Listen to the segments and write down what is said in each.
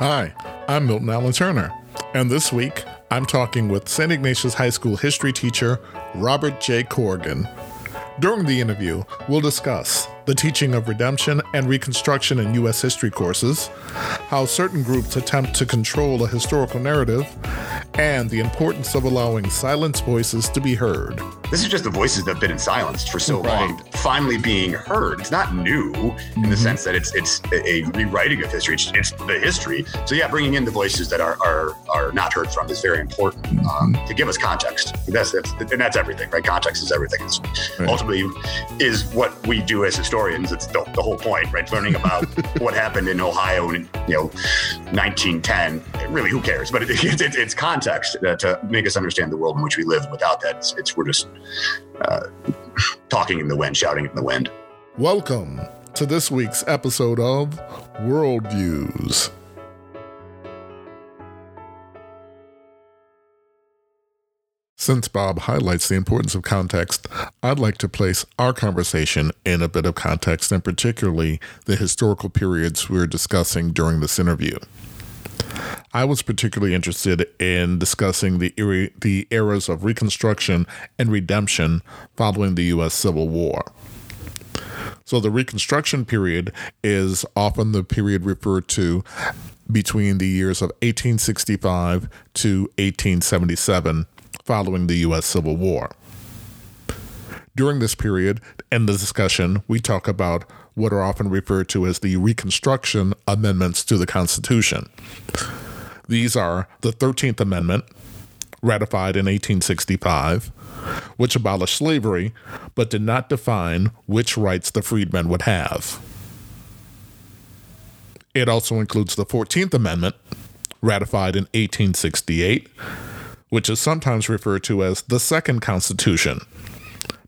Hi, I'm Milton Allen Turner, and this week I'm talking with St. Ignatius High School history teacher Robert J. Corrigan. During the interview, we'll discuss the teaching of redemption and reconstruction in U.S. history courses, how certain groups attempt to control a historical narrative, and the importance of allowing silenced voices to be heard. This is just the voices that have been silenced for so right. long, finally being heard. It's not new mm-hmm. in the mm-hmm. sense that it's it's a rewriting of history. It's, it's, the history. So yeah, bringing in the voices that are are, are not heard from is very important um, to give us context. That's, that's and that's everything, right? Context is everything. It's right. Ultimately, is what we do as historians. It's the, the whole point, right? Learning about what happened in Ohio in you know 1910. Really, who cares? But it, it, it, it's context to make us understand the world in which we live. Without that, it's, it's we're just uh, talking in the wind, shouting in the wind. Welcome to this week's episode of Worldviews. Since Bob highlights the importance of context, I'd like to place our conversation in a bit of context and particularly the historical periods we're discussing during this interview. I was particularly interested in discussing the the eras of Reconstruction and Redemption following the U.S. Civil War. So the Reconstruction period is often the period referred to between the years of 1865 to 1877 following the U.S. Civil War. During this period, in the discussion, we talk about what are often referred to as the Reconstruction Amendments to the Constitution. These are the 13th Amendment, ratified in 1865, which abolished slavery but did not define which rights the freedmen would have. It also includes the 14th Amendment, ratified in 1868, which is sometimes referred to as the Second Constitution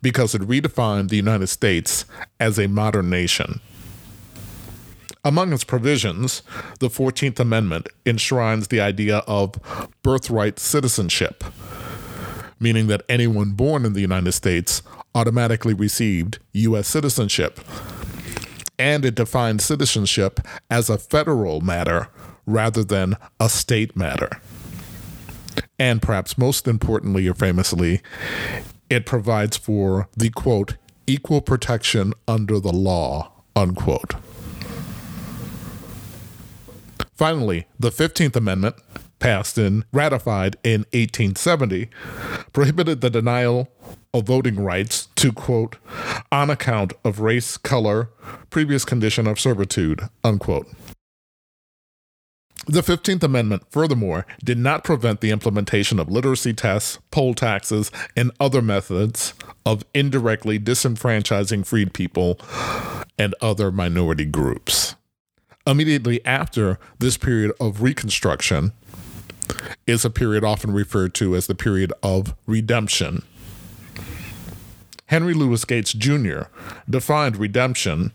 because it redefined the United States as a modern nation. Among its provisions, the 14th Amendment enshrines the idea of birthright citizenship, meaning that anyone born in the United States automatically received U.S. citizenship. And it defines citizenship as a federal matter rather than a state matter. And perhaps most importantly or famously, it provides for the quote, equal protection under the law, unquote. Finally, the 15th Amendment, passed and ratified in 1870, prohibited the denial of voting rights to, quote, on account of race, color, previous condition of servitude, unquote. The 15th Amendment, furthermore, did not prevent the implementation of literacy tests, poll taxes, and other methods of indirectly disenfranchising freed people and other minority groups immediately after this period of Reconstruction is a period often referred to as the period of redemption. Henry Louis Gates Jr. defined redemption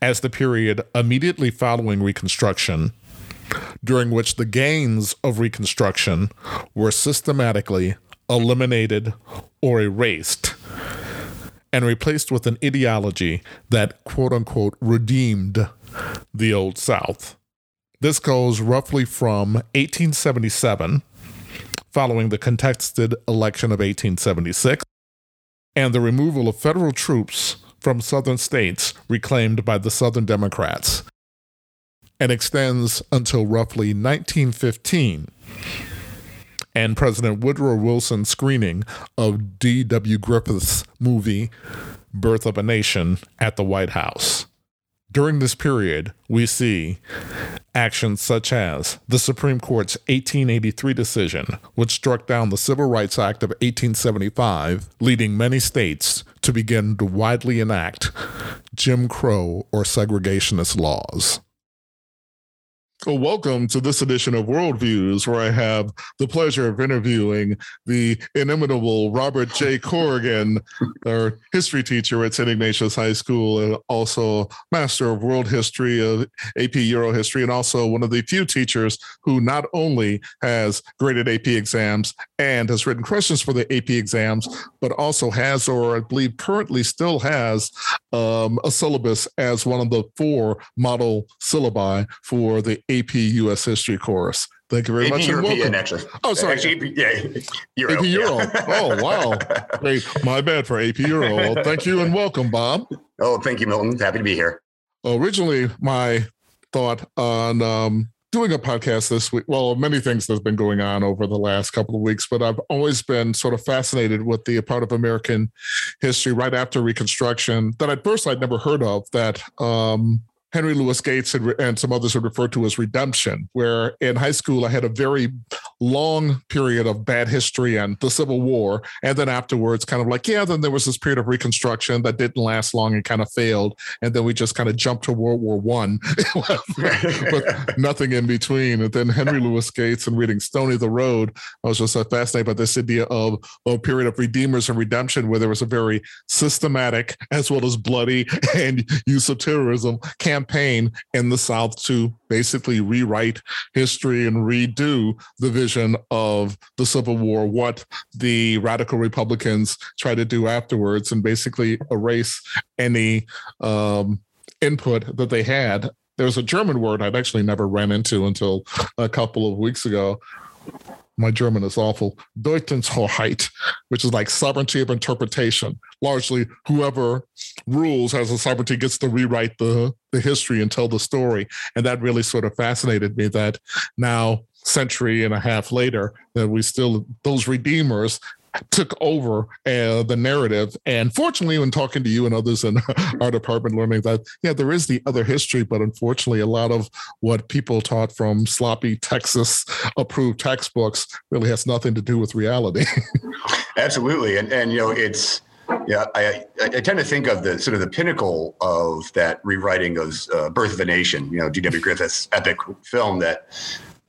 as the period immediately following Reconstruction, during which the gains of Reconstruction were systematically eliminated or erased and replaced with an ideology that quote unquote redeemed the Old South. This goes roughly from 1877, following the contested election of 1876, and the removal of federal troops from southern states reclaimed by the Southern Democrats, and extends until roughly 1915 and President Woodrow Wilson's screening of D.W. Griffith's movie Birth of a Nation at the White House. During this period, we see actions such as the Supreme Court's 1883 decision, which struck down the Civil Rights Act of 1875, leading many states to begin to widely enact Jim Crow or segregationist laws. Well, welcome to this edition of Worldviews, where I have the pleasure of interviewing the inimitable Robert J. Corrigan, our history teacher at St. Ignatius High School, and also master of world history of AP Euro history, and also one of the few teachers who not only has graded AP exams and has written questions for the AP exams, but also has, or I believe currently still has, um, a syllabus as one of the four model syllabi for the AP US history course. Thank you very AP much. European, actually. Oh, sorry. Actually, yeah, Euro. AP Euro. Yeah. oh, wow. Great. My bad for AP Euro. Well, thank you and welcome, Bob. Oh, thank you, Milton. Happy to be here. Originally, my thought on um, doing a podcast this week, well, many things that's been going on over the last couple of weeks, but I've always been sort of fascinated with the part of American history right after Reconstruction that at first I'd never heard of that um, Henry Louis Gates had, and some others had referred to as redemption, where in high school I had a very long period of bad history and the Civil War. And then afterwards, kind of like, yeah, then there was this period of Reconstruction that didn't last long and kind of failed. And then we just kind of jumped to World War One with nothing in between. And then Henry Louis Gates and reading Stony the Road, I was just uh, fascinated by this idea of a period of redeemers and redemption where there was a very systematic as well as bloody and use of terrorism campaign in the South to basically rewrite history and redo the vision of the Civil War, what the radical Republicans try to do afterwards, and basically erase any um, input that they had. There's a German word I'd actually never ran into until a couple of weeks ago my German is awful, Deutungshoheit, which is like sovereignty of interpretation. Largely, whoever rules has the sovereignty gets to rewrite the, the history and tell the story. And that really sort of fascinated me that now, century and a half later, that we still, those redeemers took over uh, the narrative. And fortunately, when talking to you and others in our department, learning that, yeah, there is the other history, but unfortunately, a lot of what people taught from sloppy Texas approved textbooks really has nothing to do with reality. Absolutely. And, and, you know, it's, yeah, I, I tend to think of the sort of the pinnacle of that rewriting of uh, Birth of a Nation, you know, D.W. Griffith's epic film that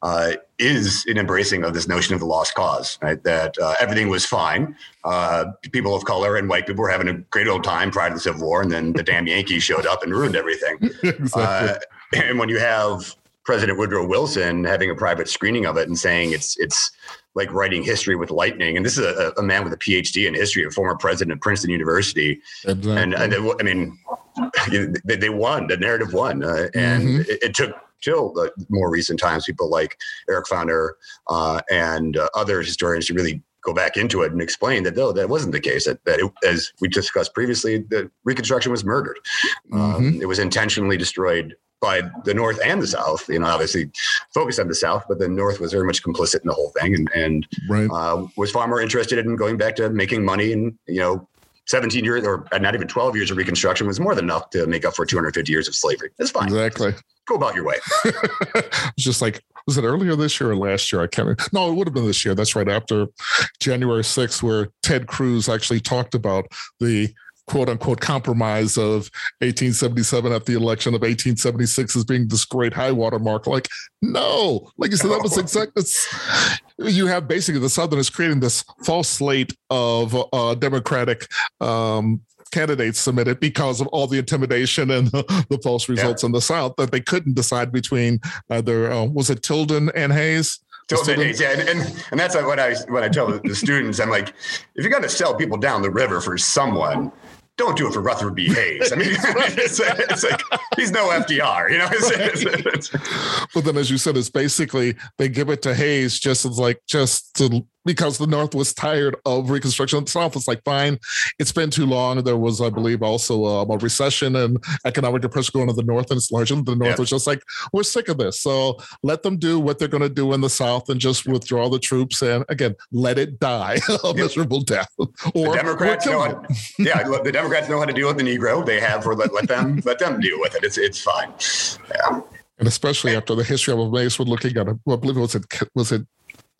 uh, is an embracing of this notion of the lost cause, right? That uh, everything was fine. Uh, people of color and white people were having a great old time prior to the Civil War, and then the damn Yankees showed up and ruined everything. exactly. Uh, and when you have President Woodrow Wilson having a private screening of it and saying it's it's like writing history with lightning, and this is a, a man with a PhD in history, a former president of Princeton University, exactly. and, and they, I mean, they, they, won. The narrative won, uh, and mm-hmm. it, it took till the more recent times, people like Eric Foner uh, and uh, other historians to really go back into it and explain that no, that wasn't the case. That, that it, as we discussed previously, the Reconstruction was murdered. Um, mm-hmm. It was intentionally destroyed by the North and the South. You know, obviously focused on the South, but the North was very much complicit in the whole thing and, and right. uh, was far more interested in going back to making money and you know 17 years or not even 12 years of reconstruction was more than enough to make up for 250 years of slavery. It's fine. Exactly. Go about your way. it's just like, was it earlier this year or last year? I can't remember. No, it would have been this year. That's right after January 6th, where Ted Cruz actually talked about the quote unquote compromise of 1877 at the election of 1876 as being this great high water mark. Like, no, like you said, that was exactly. You have basically the Southerners creating this false slate of uh, Democratic um, candidates submitted because of all the intimidation and the, the false results yeah. in the South that they couldn't decide between either uh, was it Tilden and Hayes. Tilden Hayes, yeah, and, and, and that's what I what I tell the students. I'm like, if you're going to sell people down the river for someone, don't do it for Rutherford B. Hayes. I mean, it's, it's, like he's no FDR, you know. It's, it's, but then, as you said, it's basically they give it to Hayes just as like just to because the North was tired of Reconstruction. The South was like, fine, it's been too long. There was, I believe, also uh, a recession and economic depression going to the North, and it's larger. The North yeah. was just like, we're sick of this. So let them do what they're going to do in the South and just withdraw the troops and again, let it die a miserable death. Or the Democrats know, how, yeah, the Democrats know how to deal with the Negro. They have, or let, let them let them deal with it. It's it's fine. Yeah. And especially after the history of Amaze, we're looking at, I believe it was it was it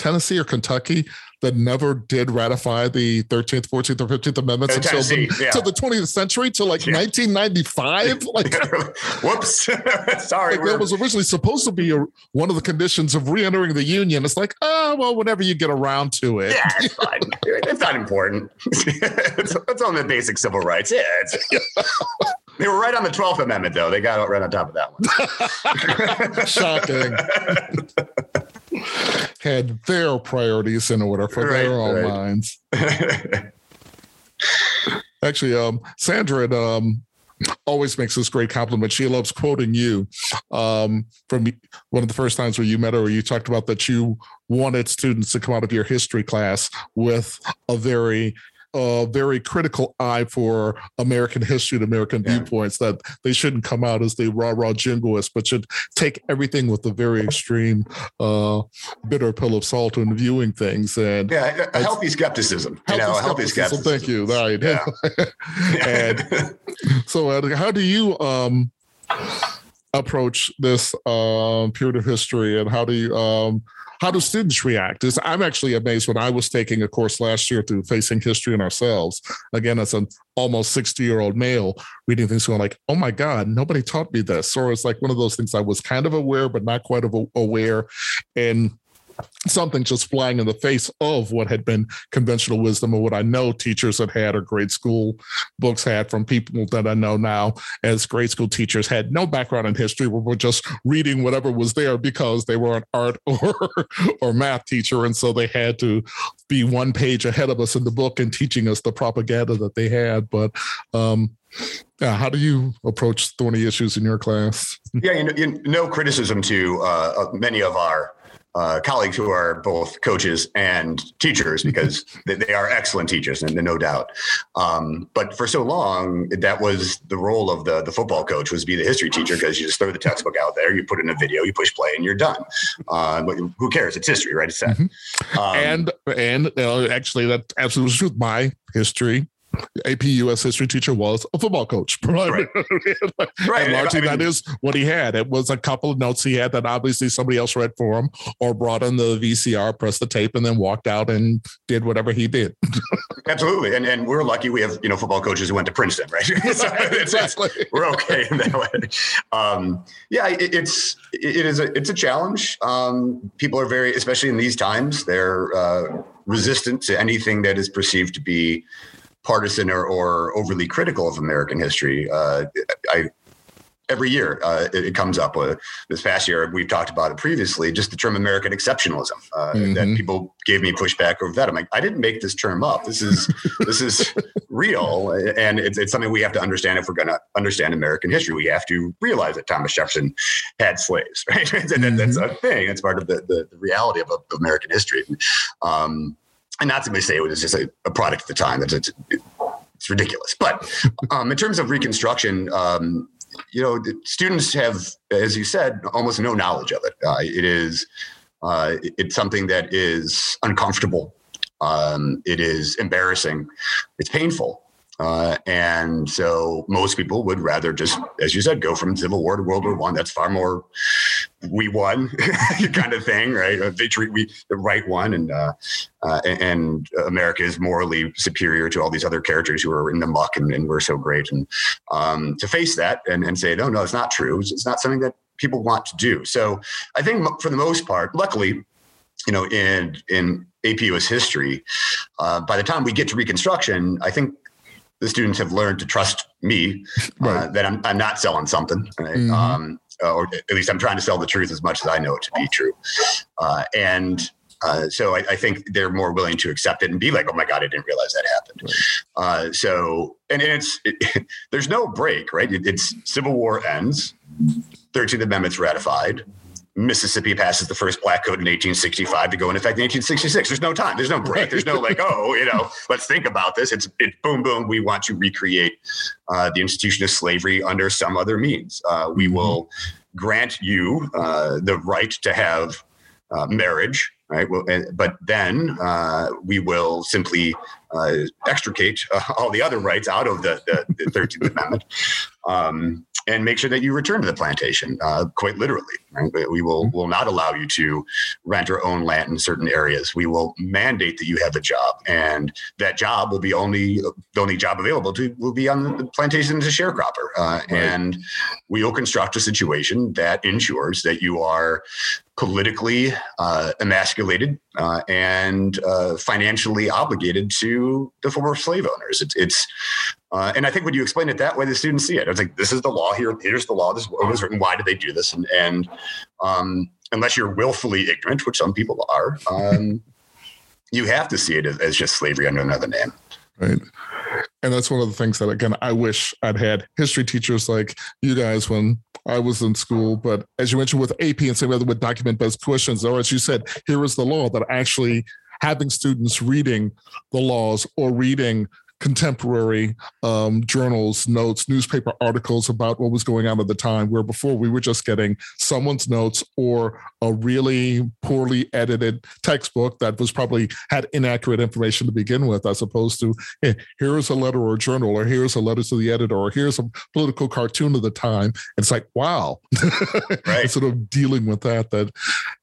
Tennessee or Kentucky that never did ratify the 13th, 14th, or 15th Amendments until the, yeah. the 20th century, to like yeah. 1995. Like, whoops, sorry. Like that was originally supposed to be a, one of the conditions of re-entering the union. It's like, oh well, whenever you get around to it. Yeah, it's fine. it's not important. it's, it's on the basic civil rights. Yeah, they were right on the 12th Amendment, though. They got it right on top of that one. Shocking had their priorities in order for right, their own right. minds. Actually, um, Sandra um, always makes this great compliment. She loves quoting you um, from one of the first times where you met her, where you talked about that you wanted students to come out of your history class with a very a very critical eye for American history and American yeah. viewpoints that they shouldn't come out as the rah rah jingoists, but should take everything with a very extreme uh, bitter pill of salt in viewing things. And yeah, a healthy skepticism. Healthy, you know, healthy skepticism. Thank you. Right. Yeah. and so, uh, how do you um, approach this um, period of history, and how do you? Um, how do students react? Is I'm actually amazed when I was taking a course last year through facing history and ourselves. Again, as an almost 60 year old male, reading things going like, oh my God, nobody taught me this. Or it's like one of those things I was kind of aware, but not quite aware. And something just flying in the face of what had been conventional wisdom or what I know teachers had had or grade school books had from people that I know now as grade school teachers had no background in history, We were just reading whatever was there because they were an art or or math teacher, and so they had to be one page ahead of us in the book and teaching us the propaganda that they had. But um, yeah, how do you approach thorny issues in your class? Yeah, you know, you, no criticism to uh, many of our uh, colleagues who are both coaches and teachers because they, they, are excellent teachers and no doubt. Um, but for so long that was the role of the the football coach was to be the history teacher because you just throw the textbook out there you put in a video you push play and you're done. Uh, but who cares? It's history right? It's set. Mm-hmm. um, and and actually that absolutely true. My history AP US history teacher was a football coach. Right. right. And largely I mean, that is what he had. It was a couple of notes he had that obviously somebody else read for him or brought in the VCR, pressed the tape, and then walked out and did whatever he did. Absolutely. And and we're lucky we have, you know, football coaches who went to Princeton, right? so exactly. we're okay in that way. Um, yeah, it, it's it is a it's a challenge. Um, people are very, especially in these times, they're uh, resistant to anything that is perceived to be partisan or, or overly critical of American history. Uh, I every year uh, it, it, comes up. Uh, this past year, we've talked about it previously. Just the term American exceptionalism uh, mm-hmm. that people gave me pushback over that. I'm like, I didn't make this term up. This is this is real, and it's, it's something we have to understand if we're going to understand American history. We have to realize that Thomas Jefferson had slaves, right? and mm-hmm. that's a thing. It's part of the, the, the reality of, of American history. Um, and not to say it was just a, a product at the time. That's it's, it's ridiculous. But um, in terms of Reconstruction, um, you know, students have, as you said, almost no knowledge of it. Uh, it is uh, it's something that is uncomfortable. Um, it is embarrassing. It's painful. Uh, and so most people would rather just, as you said, go from Civil War to World War One. That's far more we won kind of thing, right? Victory, we the right one, and uh, uh, and America is morally superior to all these other characters who are in the muck and, and we're so great. And um, to face that and, and say, no, no, it's not true. It's, it's not something that people want to do. So I think for the most part, luckily, you know, in in AP US history, uh, by the time we get to Reconstruction, I think the students have learned to trust me uh, right. uh, that I'm, I'm not selling something, right? mm-hmm. um, or at least I'm trying to sell the truth as much as I know it to be true. Uh, and uh, so I, I, think they're more willing to accept it and be like, "Oh my God, I didn't realize that happened." Right. Uh, so, and, and it's it, there's no break, right? It, it's Civil War ends, Thirteenth Amendment's ratified, Mississippi passes the first black code in 1865 to go in effect in 1866. There's no time. There's no break. There's no like, oh, you know, let's think about this. It's it boom, boom. We want to recreate uh, the institution of slavery under some other means. Uh, we mm-hmm. will grant you uh, the right to have uh, marriage, right? Well, but then uh, we will simply uh, extricate all the other rights out of the, the, the 13th Amendment. Um, and make sure that you return to the plantation, uh, quite literally. Right? We will will not allow you to rent or own land in certain areas. We will mandate that you have a job, and that job will be only the only job available to will be on the plantation as a sharecropper. Uh, right. And we will construct a situation that ensures that you are politically uh, emasculated uh, and uh, financially obligated to the former slave owners. It's, it's uh, and I think when you explain it that way, the students see it. It's like this is the law here. Here's the law. This was written. Why did they do this? And and um, unless you're willfully ignorant, which some people are, um, you have to see it as, as just slavery under another name. Right. and that's one of the things that again I wish I'd had history teachers like you guys when I was in school. But as you mentioned with AP and same other with document based questions, or as you said, here is the law that actually having students reading the laws or reading contemporary um, journals, notes, newspaper articles about what was going on at the time, where before we were just getting someone's notes or a really poorly edited textbook that was probably had inaccurate information to begin with, as opposed to hey, here's a letter or a journal, or here's a letter to the editor, or here's a political cartoon of the time. It's like, wow. right. sort of dealing with that, that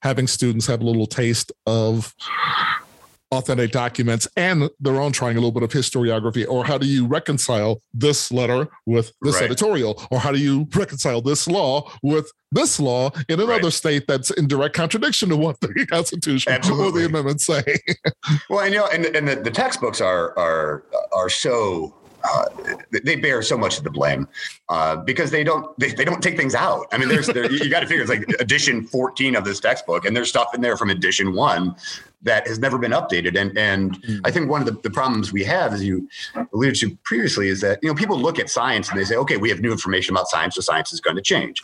having students have a little taste of authentic documents and their own trying a little bit of historiography or how do you reconcile this letter with this right. editorial or how do you reconcile this law with this law in another right. state that's in direct contradiction to what the constitution Absolutely. or the amendments say well and you know and, and the, the textbooks are are are so uh, they bear so much of the blame uh, because they don't they, they don't take things out. I mean, there's there, you got to figure it's like edition 14 of this textbook, and there's stuff in there from edition one that has never been updated. And and mm. I think one of the, the problems we have, as you alluded to previously, is that you know people look at science and they say, okay, we have new information about science, so science is going to change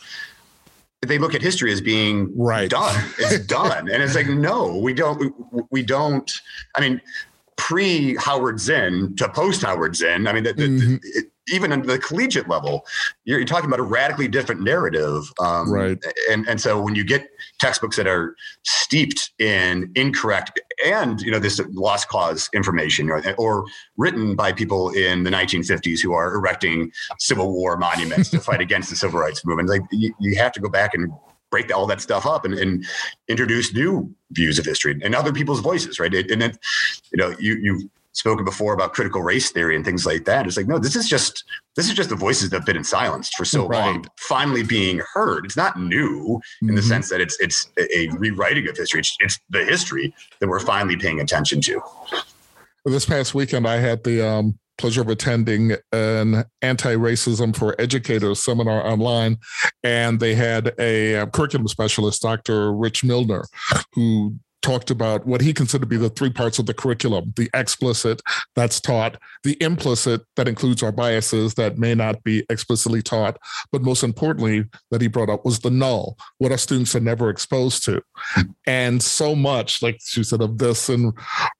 they look at history as being right. done. It's done, and it's like no, we don't. We don't. I mean, pre Howard Zinn to post Howard Zinn. I mean, the, mm-hmm. it, even at the collegiate level, you're, you're, talking about a radically different narrative. Um, right. And and so when you get textbooks that are steeped in incorrect and you know this lost cause information or, or written by people in the 1950s who are erecting Civil War monuments to fight against the civil rights movement, like you, you have to go back and break all that stuff up and, and introduce new views of history and other people's voices, right? And then, you know, you you spoken before about critical race theory and things like that. It's like, no, this is just this is just the voices that have been silenced for so right. long, finally being heard. It's not new in mm-hmm. the sense that it's it's a rewriting of history. It's, it's the history that we're finally paying attention to. This past weekend, I had the um, pleasure of attending an anti-racism for educators seminar online and they had a, a curriculum specialist dr rich milner who talked about what he considered to be the three parts of the curriculum the explicit that's taught, the implicit that includes our biases that may not be explicitly taught, but most importantly, that he brought up was the null, what our students are never exposed to. And so much, like she said, of this and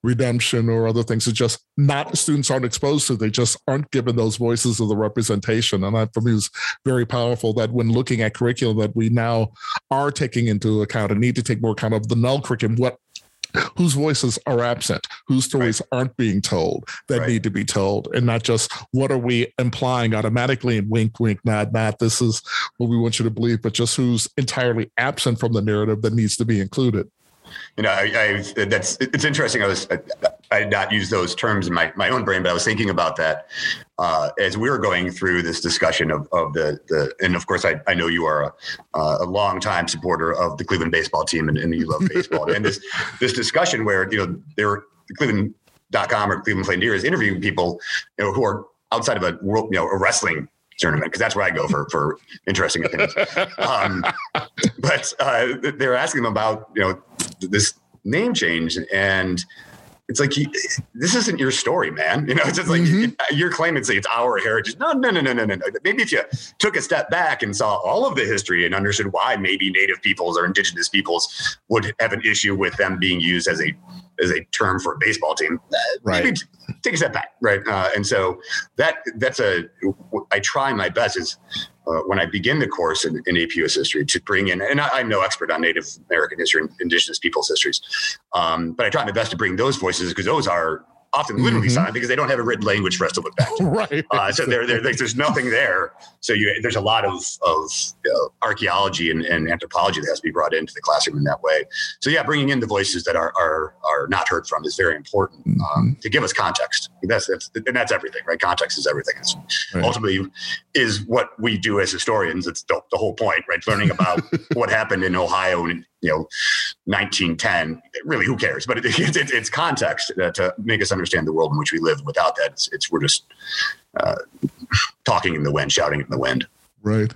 redemption or other things, is just not students aren't exposed to, they just aren't given those voices of the representation. And that for me is very powerful that when looking at curriculum that we now are taking into account and need to take more account of the null curriculum, what whose voices are absent, whose stories right. aren't being told that right. need to be told, and not just what are we implying automatically and wink, wink, nod, nod. This is what we want you to believe, but just who's entirely absent from the narrative that needs to be included you know, I, I, that's it's interesting. I was I, I, did not use those terms in my, my own brain, but I was thinking about that uh, as we were going through this discussion of, of the the and of course I, I know you are a, a long time supporter of the Cleveland baseball team and, and you love baseball and this this discussion where you know there Cleveland.com or Cleveland Plain Dealer is interviewing people you know who are outside of a world you know a wrestling tournament because that's where I go for for interesting opinions. Um, but uh, they're asking them about you know this name change and it's like this isn't your story, man. You know, it's just like mm-hmm. you're claiming it's, it's our heritage. No, no, no, no, no, no. Maybe if you took a step back and saw all of the history and understood why maybe Native peoples or Indigenous peoples would have an issue with them being used as a as a term for a baseball team, right? Maybe take a step back, right? Uh, and so that that's a I try my best is uh, when I begin the course in, in AP US history to bring in, and I, am no expert on Native American history and Indigenous peoples' histories, um, but I try my best to bring those voices because those are often literally mm-hmm. silent because they don't have a written language for us to look back to. right. Uh, so there, there, there's nothing there. So you, there's a lot of, of you know, archaeology and, and, anthropology that has to be brought into the classroom in that way. So yeah, bringing in the voices that are are, are not heard from is very important um, mm-hmm. to give us context. That's, that's and that's everything, right? Context is everything. It's right. ultimately is what we do as historians. It's the, the whole point, right? Learning about what happened in Ohio and you know 1910 really who cares? But it, it, it's context to make us understand the world in which we live. Without that it's, it's we're just uh, talking in the wind shouting in the wind. Right.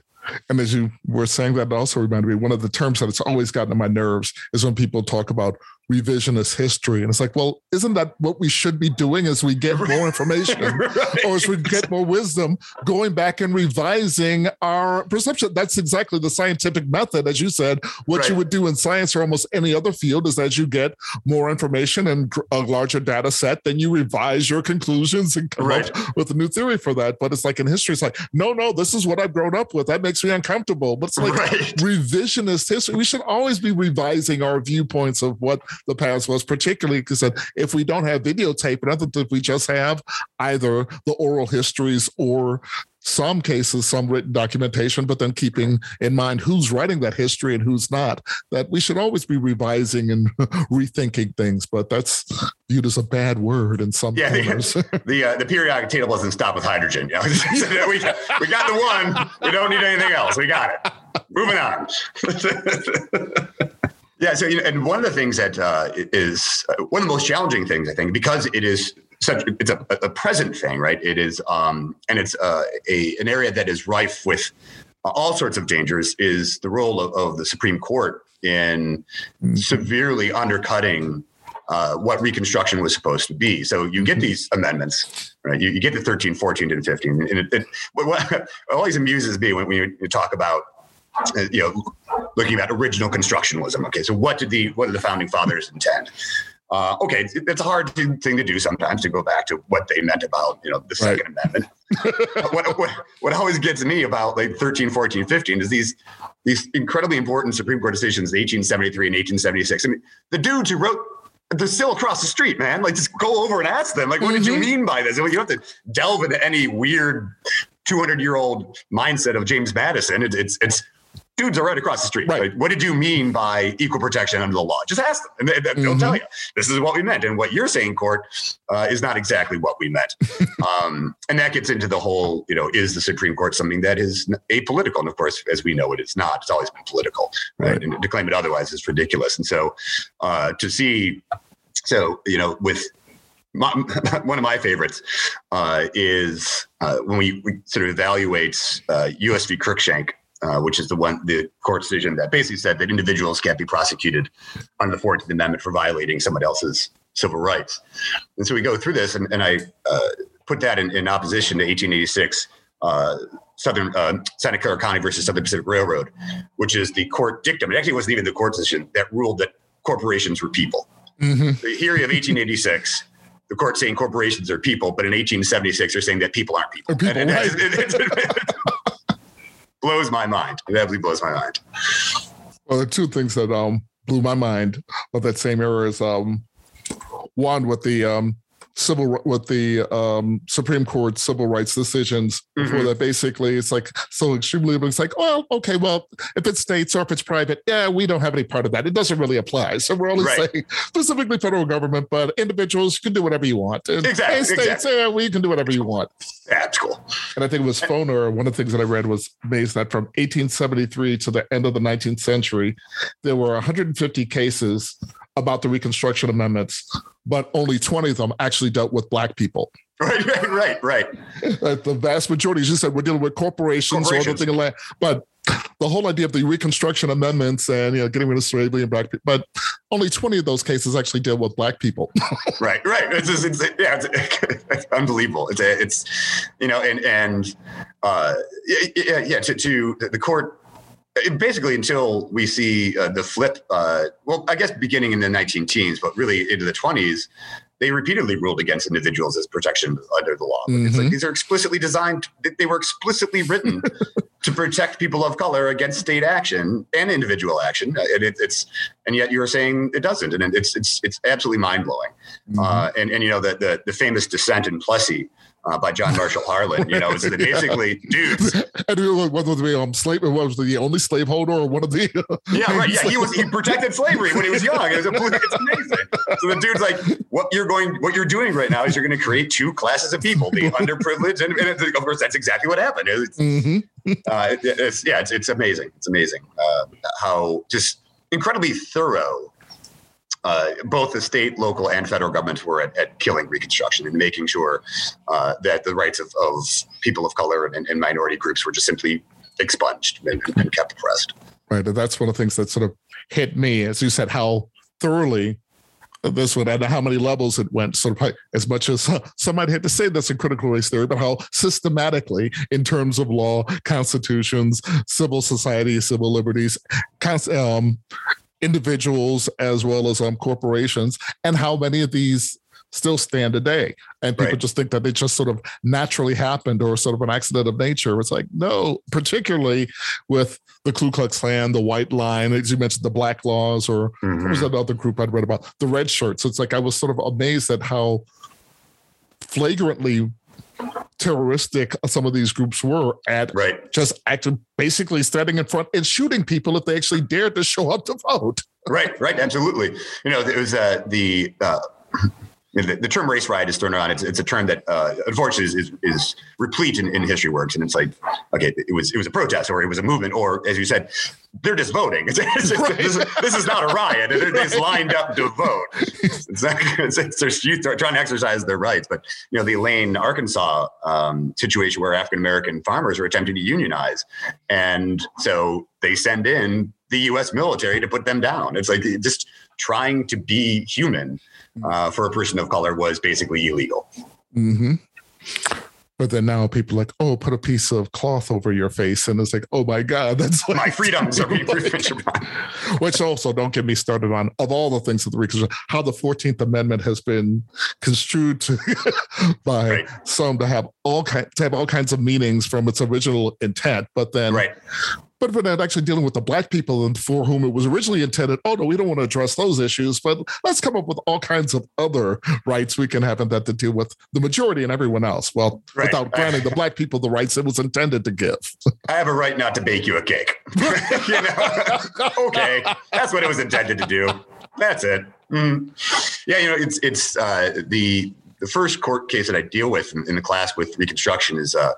And as you were saying that, also reminded me one of the terms that it's always gotten on my nerves is when people talk about revisionist history. And it's like, well, isn't that what we should be doing as we get more information right. or as we get more wisdom, going back and revising our perception? That's exactly the scientific method, as you said. What right. you would do in science or almost any other field is as you get more information and a larger data set, then you revise your conclusions and come right. up with a new theory for that. But it's like in history, it's like, no, no, this is what I've grown up with. That makes me uncomfortable. But it's like revisionist history. We should always be revising our viewpoints of what the past was, particularly because if we don't have videotape, and other than we just have either the oral histories or some cases, some written documentation, but then keeping in mind who's writing that history and who's not, that we should always be revising and rethinking things. But that's viewed as a bad word in some yeah, corners. The, the, uh, the periodic table doesn't stop with hydrogen. You know? we, we got the one. We don't need anything else. We got it. Moving on. Yeah. So, you know, and one of the things that uh, is uh, one of the most challenging things, I think, because it is such, it's a, a present thing, right? It is, um, and it's uh, a an area that is rife with all sorts of dangers. Is the role of, of the Supreme Court in mm-hmm. severely undercutting uh, what Reconstruction was supposed to be. So you get mm-hmm. these amendments, right? You, you get the 13, 14, and 15. And it, it, what, always amuses me when, when you talk about you know, looking at original constructionalism. Okay, so what did the what did the founding fathers intend? Uh, okay, it's a hard thing to do sometimes to go back to what they meant about you know the Second right. Amendment. what, what, what always gets me about like 13, 14, 15 is these these incredibly important Supreme Court decisions, 1873 and 1876. I mean, the dudes who wrote they're still across the street, man. Like, just go over and ask them. Like, what mm-hmm. did you mm-hmm. mean by this? You don't have to delve into any weird 200 year old mindset of James Madison. It, it's it's dudes are right across the street. Right. Like, what did you mean by equal protection under the law? Just ask them, and they, will mm-hmm. tell you this is what we meant. And what you're saying, court, uh, is not exactly what we meant. um, and that gets into the whole, you know, is the Supreme Court something that is apolitical? And of course, as we know, it is not. It's always been political, right? right. And to claim it otherwise is ridiculous. And so, uh, to see, so you know, with my, one of my favorites uh, is uh, when we, we, sort of evaluate uh, U.S. v. Cruikshank, uh, which is the one the court decision that basically said that individuals can't be prosecuted under the 14th Amendment for violating someone else's civil rights. And so we go through this, and, and I uh, put that in, in, opposition to 1886. Uh, Southern uh, Santa Clara County versus Southern Pacific Railroad, which is the court dictum. It actually wasn't even the court decision that ruled that corporations were people. Mm-hmm. The theory of 1886 the court saying corporations are people, but in 1876 they're saying that people aren't people. people and, and right. Blows my mind. It absolutely blows my mind. Well, the two things that um blew my mind of that same era is um one with the um civil with the um, Supreme Court civil rights decisions before mm-hmm. that. Basically, it's like so extremely. It's like, well, okay, well, if it's states or if it's private, yeah, we don't have any part of that. It doesn't really apply. So we're only right. saying specifically federal government, but individuals can do whatever you want. And exactly. states, exactly. yeah, we can do whatever you want. That's cool. And I think it was Foner. One of the things that I read was based that from 1873 to the end of the 19th century, there were 150 cases about the Reconstruction Amendments, but only 20 of them actually dealt with Black people. Right, right, right, right. the vast majority, as you said, we're dealing with corporations, corporations. or other thing, but the whole idea of the Reconstruction Amendments and you know getting rid of slavery and black people, but only 20 of those cases actually deal with black people. right, right. It's, just, it's yeah, it's, it's, unbelievable. It's it's you know and and uh, yeah, yeah to, to the court basically until we see uh, the flip uh, well i guess beginning in the 19 teens but really into the 20s they repeatedly ruled against individuals as protection under the law mm-hmm. like these are explicitly designed they were explicitly written to protect people of color against state action and individual action and it, it's and yet you're saying it doesn't and it's it's it's absolutely mind-blowing mm-hmm. uh, and and you know the, the the famous dissent in plessy uh, by John Marshall Harlan. You know, it's basically dudes. And was the um, slave? What was the only slaveholder or one of the? yeah, right. Yeah, he was. He protected slavery when he was young. It was a, it's amazing. So the dude's like, what you're going, what you're doing right now is you're going to create two classes of people: the underprivileged, and, and of course, that's exactly what happened. It's, mm-hmm. uh, it, it's yeah, it's, it's amazing. It's amazing uh, how just incredibly thorough uh, both the state, local, and federal governments were at, at killing Reconstruction and making sure uh, that the rights of, of, people of color and, and, minority groups were just simply expunged and, and kept oppressed. Right. And that's one of the things that sort of hit me, as you said, how thoroughly this one and how many levels it went. Sort of as much as uh, some might hate to say this in critical race theory, but how systematically, in terms of law, constitutions, civil society, civil liberties, um, individuals as well as um, corporations, and how many of these still stand today. And people right. just think that they just sort of naturally happened or sort of an accident of nature. It's like, no, particularly with the Ku Klux Klan, the White Line, as you mentioned, the Black Laws, or mm-hmm. what was that other group I'd read about? The Red Shirts. It's like I was sort of amazed at how flagrantly terroristic some of these groups were at right. just acting basically standing in front and shooting people if they actually dared to show up to vote. Right, right, absolutely. You know, it was uh, the uh, the, the, term race riot is thrown around. It's, it's a term that uh, unfortunately is, is, is replete in, in, history works. And it's like, okay, it was it was a protest or it was a movement or as you said, they're just voting. It's, it's, right. this, is, this, is not a riot. They're just lined up to vote. It's, not, it's, youth trying to exercise their rights. But you know the Elaine, Arkansas um, situation where African American farmers were attempting to unionize, and so they send in the U.S. military to put them down. It's like just trying to be human uh, for a person of color was basically illegal. Mm-hmm. But then now people are like, oh, put a piece of cloth over your face, and it's like, oh my god, that's like, my freedoms are being Which also, don't get me started on of all the things of the Reconstruction, how the Fourteenth Amendment has been construed to, by right. some to have all kind to have all kinds of meanings from its original intent, but then right. But we're not actually dealing with the black people and for whom it was originally intended. Oh no, we don't want to address those issues, but let's come up with all kinds of other rights we can have and that to deal with the majority and everyone else. Well, right. without granting the black people the rights it was intended to give. I have a right not to bake you a cake. you know? okay, that's what it was intended to do. That's it. Mm. Yeah, you know, it's it's uh, the the first court case that I deal with in, in the class with Reconstruction is uh,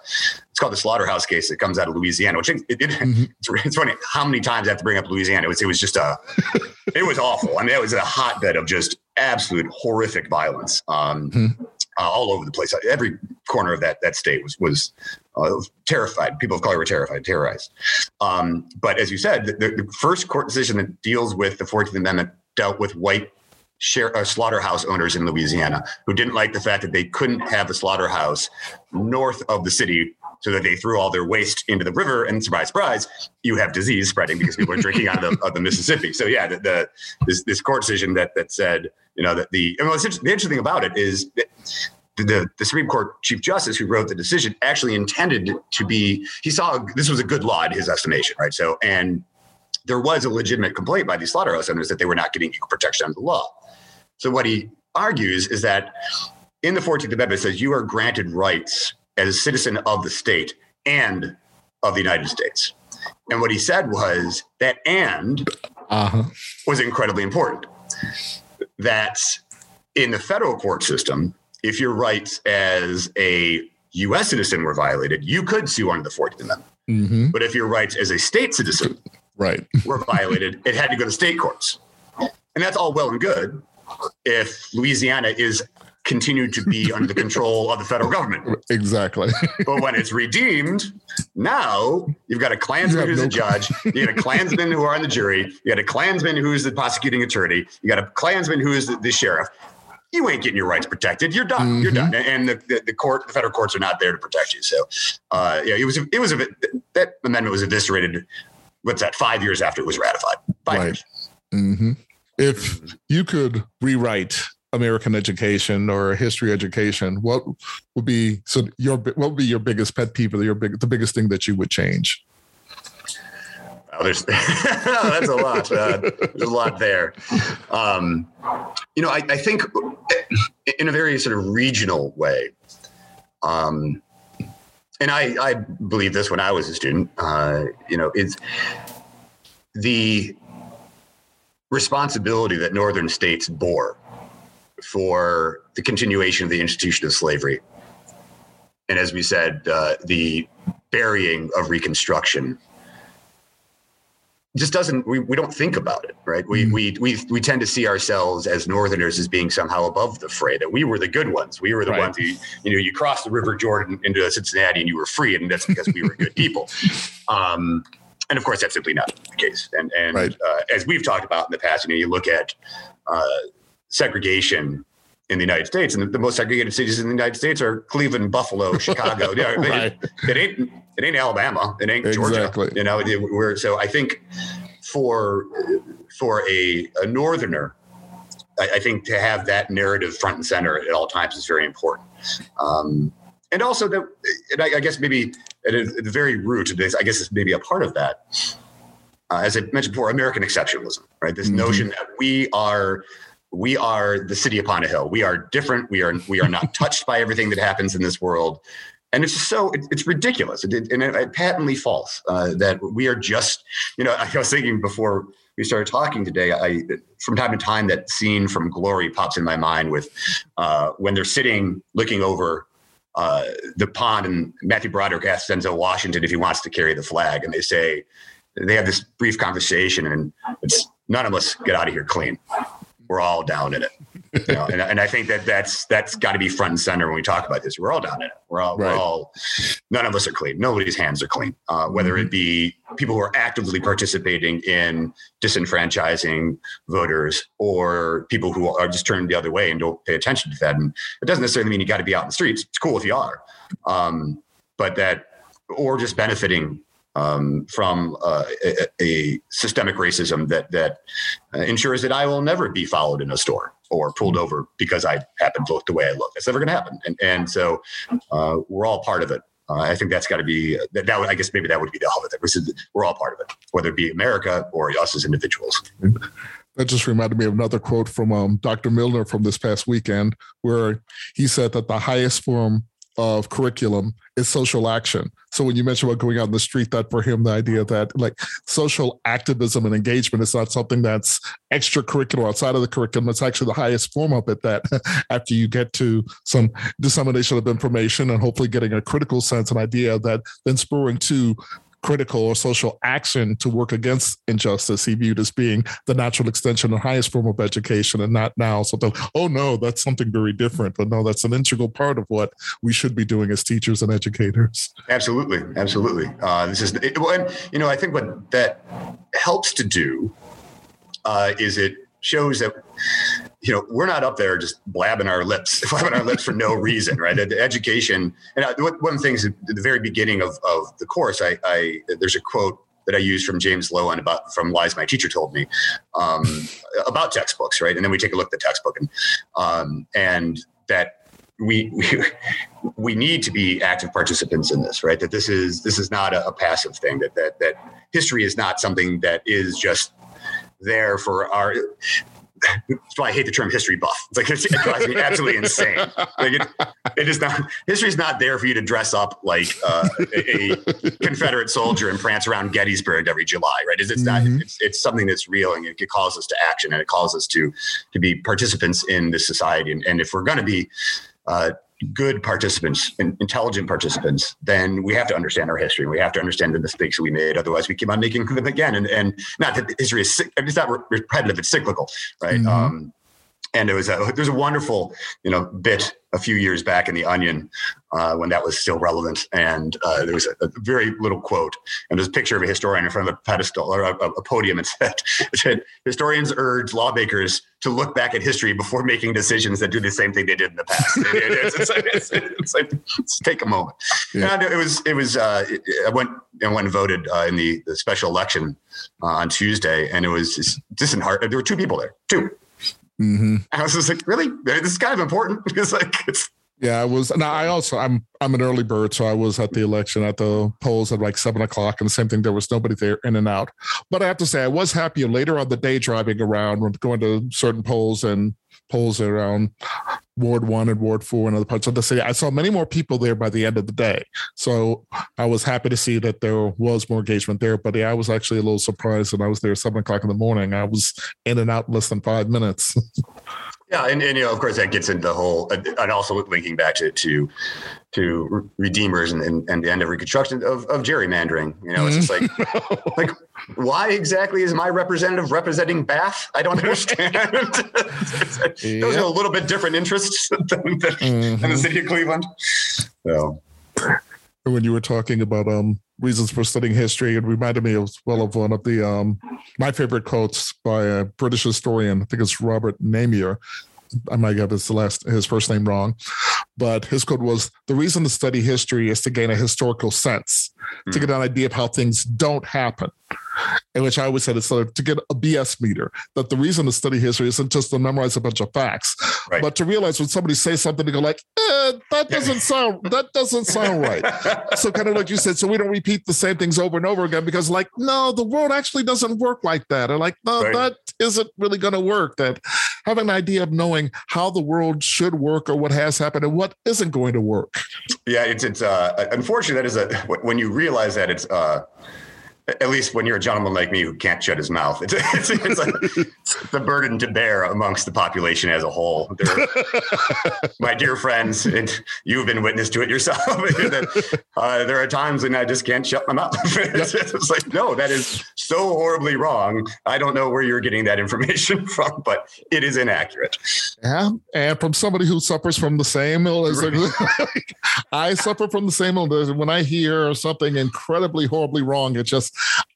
it's called the Slaughterhouse case. It comes out of Louisiana, which it, it, mm-hmm. it's, it's, funny how many times I have to bring up Louisiana. It was it was just a it was awful. I mean, it was a hotbed of just absolute horrific violence. Um, mm-hmm. uh, all over the place. Every corner of that that state was was uh, terrified. People of color were terrified, terrorized. Um, but as you said, the, the, first court decision that deals with the Fourteenth Amendment dealt with white share, uh, slaughterhouse owners in Louisiana who didn't like the fact that they couldn't have a slaughterhouse north of the city so that they threw all their waste into the river and surprise surprise you have disease spreading because people are drinking out of the, of the mississippi so yeah the, the, this, this court decision that that said you know that the well, the interesting thing about it is the, the Supreme Court Chief Justice who wrote the decision actually intended to be, he saw this was a good law in his estimation, right? So, and there was a legitimate complaint by these slaughterhouse owners that they were not getting equal protection under the law. So what he argues is that in the 14th Amendment, it says you are granted rights as a citizen of the state and of the United States. And what he said was that and uh-huh. was incredibly important. That in the federal court system, if your rights as a U.S. citizen were violated, you could sue under the 14th Amendment. Mm-hmm. But if your rights as a state citizen right. were violated, it had to go to state courts. And that's all well and good if Louisiana is continued to be under the control of the federal government. Exactly. but when it's redeemed, now you've got a Klansman who's no a judge, you got a Klansman who are on the jury, you got a Klansman who's the prosecuting attorney, you got a Klansman who is the, the sheriff. You ain't getting your rights protected. You're done. Mm-hmm. You're done. And the, the, the, court, the federal courts are not there to protect you. So, uh, yeah, it was it was a that amendment was eviscerated. What's that? Five years after it was ratified. Five right. years. Mm-hmm. If you could rewrite American education or history education, what would be so your what would be your biggest pet peeve or your big the biggest thing that you would change? Oh, there's that's a lot. Uh, there's a lot there. Um, you know, I, I, think in a very sort of regional way. Um, and I, I believe this when I was a student. Uh, you know, it's the responsibility that northern states bore for the continuation of the institution of slavery. And as we said, uh, the burying of Reconstruction just doesn't we, we don't think about it right we, mm-hmm. we we we tend to see ourselves as northerners as being somehow above the fray that we were the good ones we were the right. ones who you know you crossed the river jordan into cincinnati and you were free and that's because we were good people um, and of course, that's simply not the case. And and right. uh, as we've talked about in the past, you know, you look at uh, segregation in the United States, and the, the, most segregated cities in the United States are Cleveland, Buffalo, Chicago. yeah, right. it, it, ain't it ain't Alabama, it ain't exactly. Georgia. You know, it, we're so I think for for a, a northerner, I, I, think to have that narrative front and center at all times is very important. Um, and also that, and I, I, guess maybe at, the very root of this, I guess it's maybe a part of that. Uh, as I mentioned before, American exceptionalism, right? This mm-hmm. notion that we are we are the city upon a hill. We are different. We are we are not touched by everything that happens in this world, and it's just so it, it's ridiculous it, and it, it patently false uh, that we are just you know. I was thinking before we started talking today. I from time to time that scene from Glory pops in my mind with uh, when they're sitting looking over uh, the pond, and Matthew Broderick asks Denzel Washington if he wants to carry the flag, and they say they have this brief conversation, and it's none of us get out of here clean we're all down in it. You know, and, and I think that that's that's got to be front and center when we talk about this. We're all down in it. We're all right. we're all none of us are clean. Nobody's hands are clean. Uh, whether it be people who are actively participating in disenfranchising voters or people who are just turned the other way and don't pay attention to that. And it doesn't necessarily mean you got to be out in the streets. It's cool if you are, um, but that or just benefiting um, from uh, a, a, systemic racism that that uh, ensures that I will never be followed in a store or pulled over because I happen to look the way I look. That's never going to happen, and and so uh, we're all part of it. Uh, I think that's got to be that. that would, I guess maybe that would be the of it. We're all part of it, whether it be America or us as individuals. That just reminded me of another quote from um, Dr. Milner from this past weekend, where he said that the highest form of curriculum is social action. So when you mention about going out in the street, that for him, the idea that like social activism and engagement is not something that's extracurricular outside of the curriculum. It's actually the highest form of it that after you get to some dissemination of information and hopefully getting a critical sense and idea that then spurring to critical or social action to work against injustice. He viewed as being the natural extension and highest form of education and not now. Something oh no that's something very different. But no that's an integral part of what we should be doing as teachers and educators. Absolutely. Absolutely. Uh, this is it, well, and you know i think what that helps to do uh, is it shows that you know we're not up there just blabbing our lips blabbing our lips for no reason right the education and one of the things at the very beginning of, of the course I, I there's a quote that I use from James Loewen about from lies my teacher told me um, about textbooks, right? And then we take a look at the textbook and um, and that we, we we need to be active participants in this, right? That this is this is not a, a passive thing. That that that history is not something that is just there for our that's why I hate the term history buff. It's like it drives me absolutely insane. Like it, it is not history is not there for you to dress up like uh, a, a, Confederate soldier and prance around Gettysburg every July, right? It's, it's mm-hmm. not. It's, it's, something that's real and it, it calls us to action and it calls us to to be participants in this society. And, and if we're going to be uh, good participants, and intelligent participants, then we have to understand our history. And we have to understand the mistakes we made. Otherwise, we keep on making them again. And, and not that history is, it's not repetitive, it's cyclical, right? Mm-hmm. Um, and it was a, there's a wonderful, you know, bit a few years back in the Onion uh, when that was still relevant. And uh, there was a, a, very little quote, and there's a picture of a historian in front of a pedestal or a, a podium. And said, it said, "Historians urge lawmakers to look back at history before making decisions that do the same thing they did in the past." it, it, it's, it's, it's, like, take a moment. Yeah. And it was it was uh, I went and went and voted uh, in the, the special election uh, on Tuesday, and it was just disheartening. There were two people there, two Mm-hmm. I was just like, really? This is kind of important because like it's yeah, I was. Now I also I'm I'm an early bird, so I was at the election at the polls at like seven o'clock, and the same thing. There was nobody there, in and out. But I have to say, I was happy later on the day driving around, going to certain polls and polls around Ward One and Ward Four and other parts of the city. I saw many more people there by the end of the day, so I was happy to see that there was more engagement there. But yeah, I was actually a little surprised when I was there at seven o'clock in the morning. I was in and out in less than five minutes. Yeah, and, and you know, of course, that gets into the whole, and also linking back to to, to redeemers and, and, and the end of Reconstruction of, of gerrymandering. You know, it's just like, mm-hmm. like, why exactly is my representative representing Bath? I don't understand. Those yep. are a little bit different interests than, than, mm-hmm. than the mm-hmm. city of Cleveland. So when you were talking about um reasons for studying history. It reminded me as well of one of the um, my favorite quotes by a British historian. I think it's Robert Namier. I might have his last his first name wrong, but his quote was the reason to study history is to gain a historical sense, mm. to get an idea of how things don't happen in which I always said it's sort of to get a BS meter. That the reason to study history isn't just to memorize a bunch of facts, right. but to realize when somebody says something, to go like, "That doesn't sound that doesn't sound right." so kind of like you said, so we don't repeat the same things over and over again because, like, no, the world actually doesn't work like that, or like, no, right. that isn't really going to work. That having an idea of knowing how the world should work or what has happened and what isn't going to work. Yeah, it's it's uh, unfortunately that is a when you realize that it's. Uh, at least when you're a gentleman like me who can't shut his mouth, it's, it's, it's, a, it's the burden to bear amongst the population as a whole. my dear friends, and you've been witness to it yourself. that, uh, there are times when I just can't shut my mouth. it's, it's, like, no, that is so horribly wrong. I don't know where you're getting that information from, but it is inaccurate. Yeah, and from somebody who suffers from the same illness, right. I suffer from the same illness. When I hear something incredibly horribly wrong, it just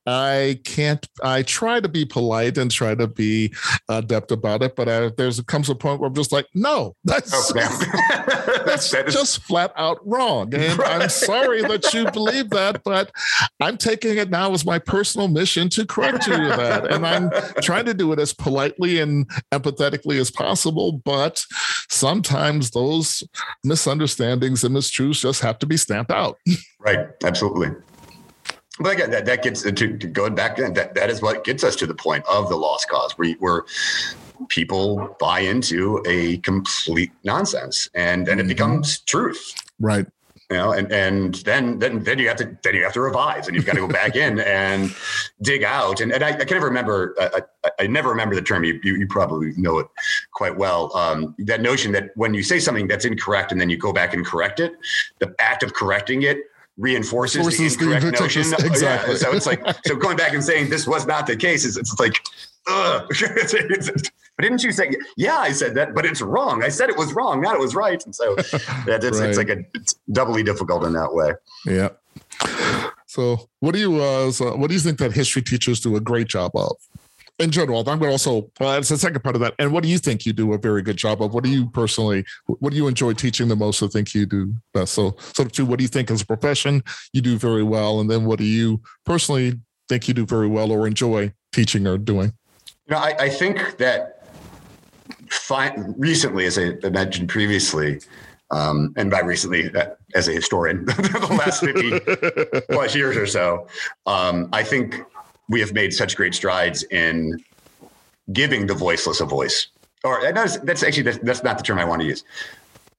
I can't. I try to be polite and try to be adept about it, but I, there's comes a point where I'm just like, no, that's oh, that's that is, just flat out wrong, and right. I'm sorry that you believe that, but I'm taking it now as my personal mission to correct you with that, and I'm trying to do it as politely and empathetically as possible. But sometimes those misunderstandings and mistruths just have to be stamped out. Right. Absolutely. But again, that, that gets to, to going back then, that, that is what gets us to the point of the lost cause where, where people buy into a complete nonsense and, then it mm-hmm. becomes truth. Right. You know, and, and then, then, then you have to, then you have to revise and you've got to go back in and dig out. And, and I, I can never remember, I, I, I, never remember the term. You, you, you probably know it quite well. Um, that notion that when you say something that's incorrect and then you go back and correct it, the act of correcting it reinforces Forces the incorrect the notion. Exactly. Yeah. So it's like so going back and saying this was not the case is it's like ugh. but didn't you say yeah i said that but it's wrong i said it was wrong not it was right and so it's, right. it's like a it's doubly difficult in that way yeah so what do you uh so what do you think that history teachers do a great job of in general, I'm going to also, well, it's the second part of that. And what do you think you do a very good job of? What do you personally, what do you enjoy teaching the most or think you do best? So, sort of two, what do you think as a profession you do very well? And then what do you personally think you do very well or enjoy teaching or doing? You know, I, I think that fi- recently, as I mentioned previously, um, and by recently, uh, as a historian, the last 50 plus years or so, um, I think we have made such great strides in giving the voiceless a voice. Or that's, that's actually that's, that's not the term I want to use.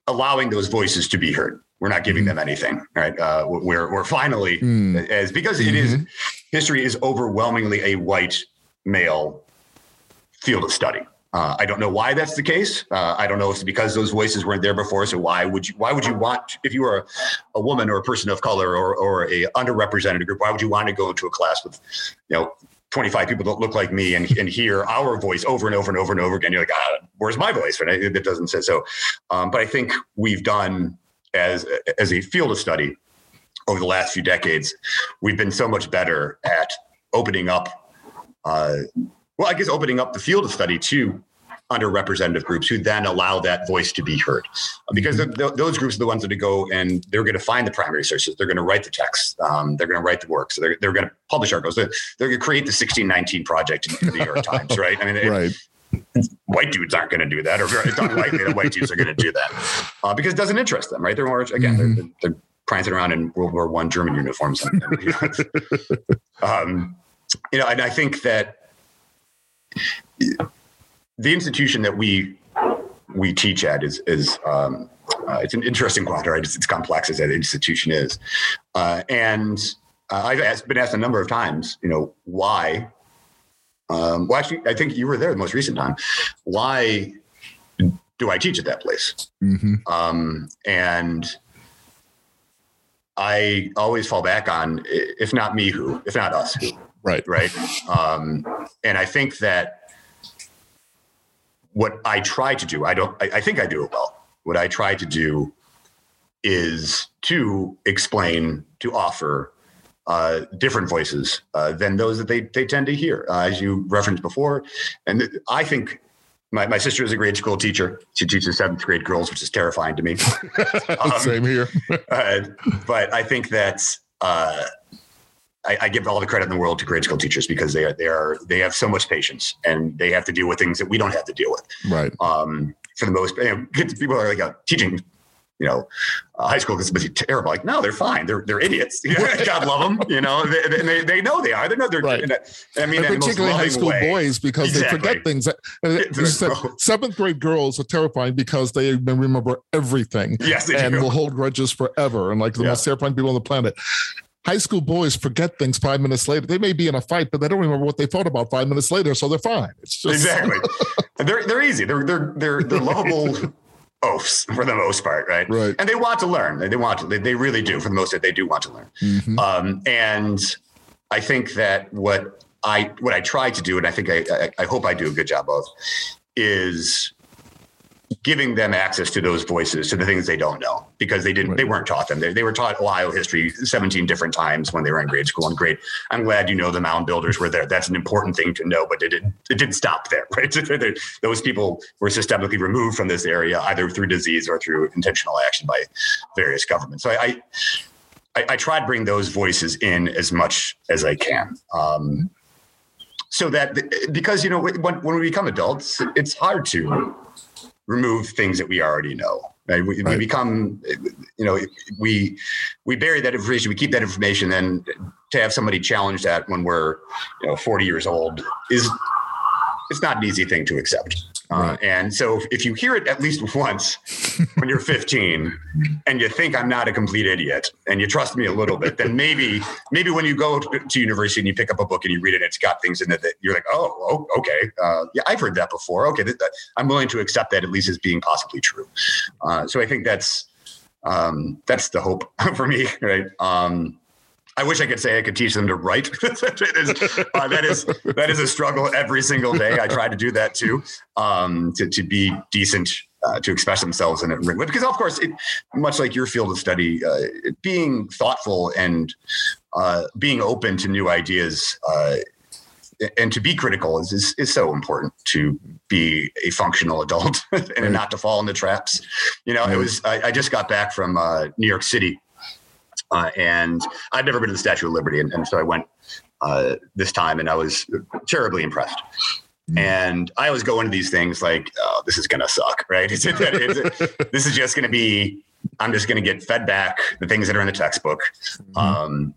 Allowing those voices to be heard. We're not giving mm-hmm. them anything, right? Uh, we're we're finally mm. as because mm-hmm. it is mm-hmm. history is overwhelmingly a white male field of study. Uh, I don't know why that's the case. Uh, I don't know if it's because those voices weren't there before. So why would you? Why would you want if you were a, a woman or a person of color or or a underrepresented group? Why would you want to go into a class with, you know, 25 people don't look like me and, and hear our voice over and over and over and over again? You're like, ah, where's my voice? Right? It doesn't say so. Um, but I think we've done as as a field of study over the last few decades, we've been so much better at opening up. Uh, well, I guess opening up the field of study to underrepresented groups who then allow that voice to be heard. Because the, the, those groups are the ones that go and they're going to find the primary sources. They're going to write the text. Um, they're going to write the work. So they're, they're going to publish articles. They're, they're going to create the 1619 project in the New York Times, right? I mean, it, right. White dudes aren't going to do that, or it's unlikely that white dudes are going to do that uh, because it doesn't interest them, right? They're more again, mm-hmm. they're, they're, prancing around in World War One German uniforms. um, you know, and I think that the institution that we we teach at is is um, uh, it's an interesting quad, right? It's, it's, complex as that institution is, uh, and uh, I've asked, been asked a number of times, you know, why. Um, well, actually, I think you were there the most recent time. Why do I teach at that place? Mm-hmm. Um, and I always fall back on, if not me, who? If not us, who? Right. Right. Um, and I think that what I try to do, I don't, I, I think I do it well. What I try to do is to explain, to offer uh, different voices uh, than those that they they tend to hear, uh, as you referenced before. And th- I think my, my sister is a grade school teacher. She teaches seventh grade girls, which is terrifying to me. um, Same here. uh, but I think that uh, I, I, give all the credit in the world to grade school teachers because they are they are they have so much patience and they have to deal with things that we don't have to deal with. Right. Um, for the most, you know, people are like uh, teaching you know, uh, high school kids be terrible. Like, no, they're fine. They're they're idiots. God love them. You know, they, they, they know they are. They know they're. Right. I mean, particularly high school way. boys because exactly. they forget things. Said, seventh grade girls are terrifying because they remember everything. Yes, and do. will hold grudges forever and like the yeah. most terrifying people on the planet high school boys forget things five minutes later. They may be in a fight, but they don't remember what they thought about five minutes later, so they're fine. It's just exactly. they're they're easy. They're they're they're they're lovable oafs for the most part, right? Right. And they want to learn. They, want to. They, they really do. For the most part, they do want to learn. Mm-hmm. Um, and I think that what I what I try to do, and I think I, I, I hope I do a good job of, is giving them access to those voices to the things they don't know because they didn't right. they weren't taught them. They, they were taught ohio history 17 different times when they were in grade school and great. I'm glad you know the mound builders were there. That's an important thing to know but it didn't it didn't stop there right? Those people were systemically removed from this area either through disease or through intentional action by various governments. So i i, I try to bring those voices in as much as i can um, so that because you know when, when we become adults it's hard to remove things that we already know. Right? We, right. we become, you know, we we bury that information, we keep that information, then to have somebody challenge that when we're, you know, 40 years old is it's not an easy thing to accept. Uh, and so if you hear it at least once when you're 15 and you think I'm not a complete idiot and you trust me a little bit, then maybe maybe when you go to, to university and you pick up a book and you read it, it's got things in it that you're like, oh, oh okay, uh, yeah, I've heard that before. Okay, th- th- I'm willing to accept that at least as being possibly true. Uh, so I think that's um, that's the hope for me, right? Um, I wish I could say I could teach them to write. that, is, uh, that is that is a struggle every single day. I try to do that too, um, to to be decent, uh, to express themselves in a it. Because of course, it, much like your field of study, uh, being thoughtful and uh, being open to new ideas uh, and to be critical is, is, is so important to be a functional adult and right. not to fall into traps. You know, right. it was I, I, just got back from uh, New York City uh, and I've never been to the Statue of Liberty, and, and so I went uh, this time, and I was terribly impressed. Mm. And I always go into these things like, "Oh, this is gonna suck," right? It's, it's, it's, this is just gonna be. I'm just gonna get fed back the things that are in the textbook. Mm-hmm. Um,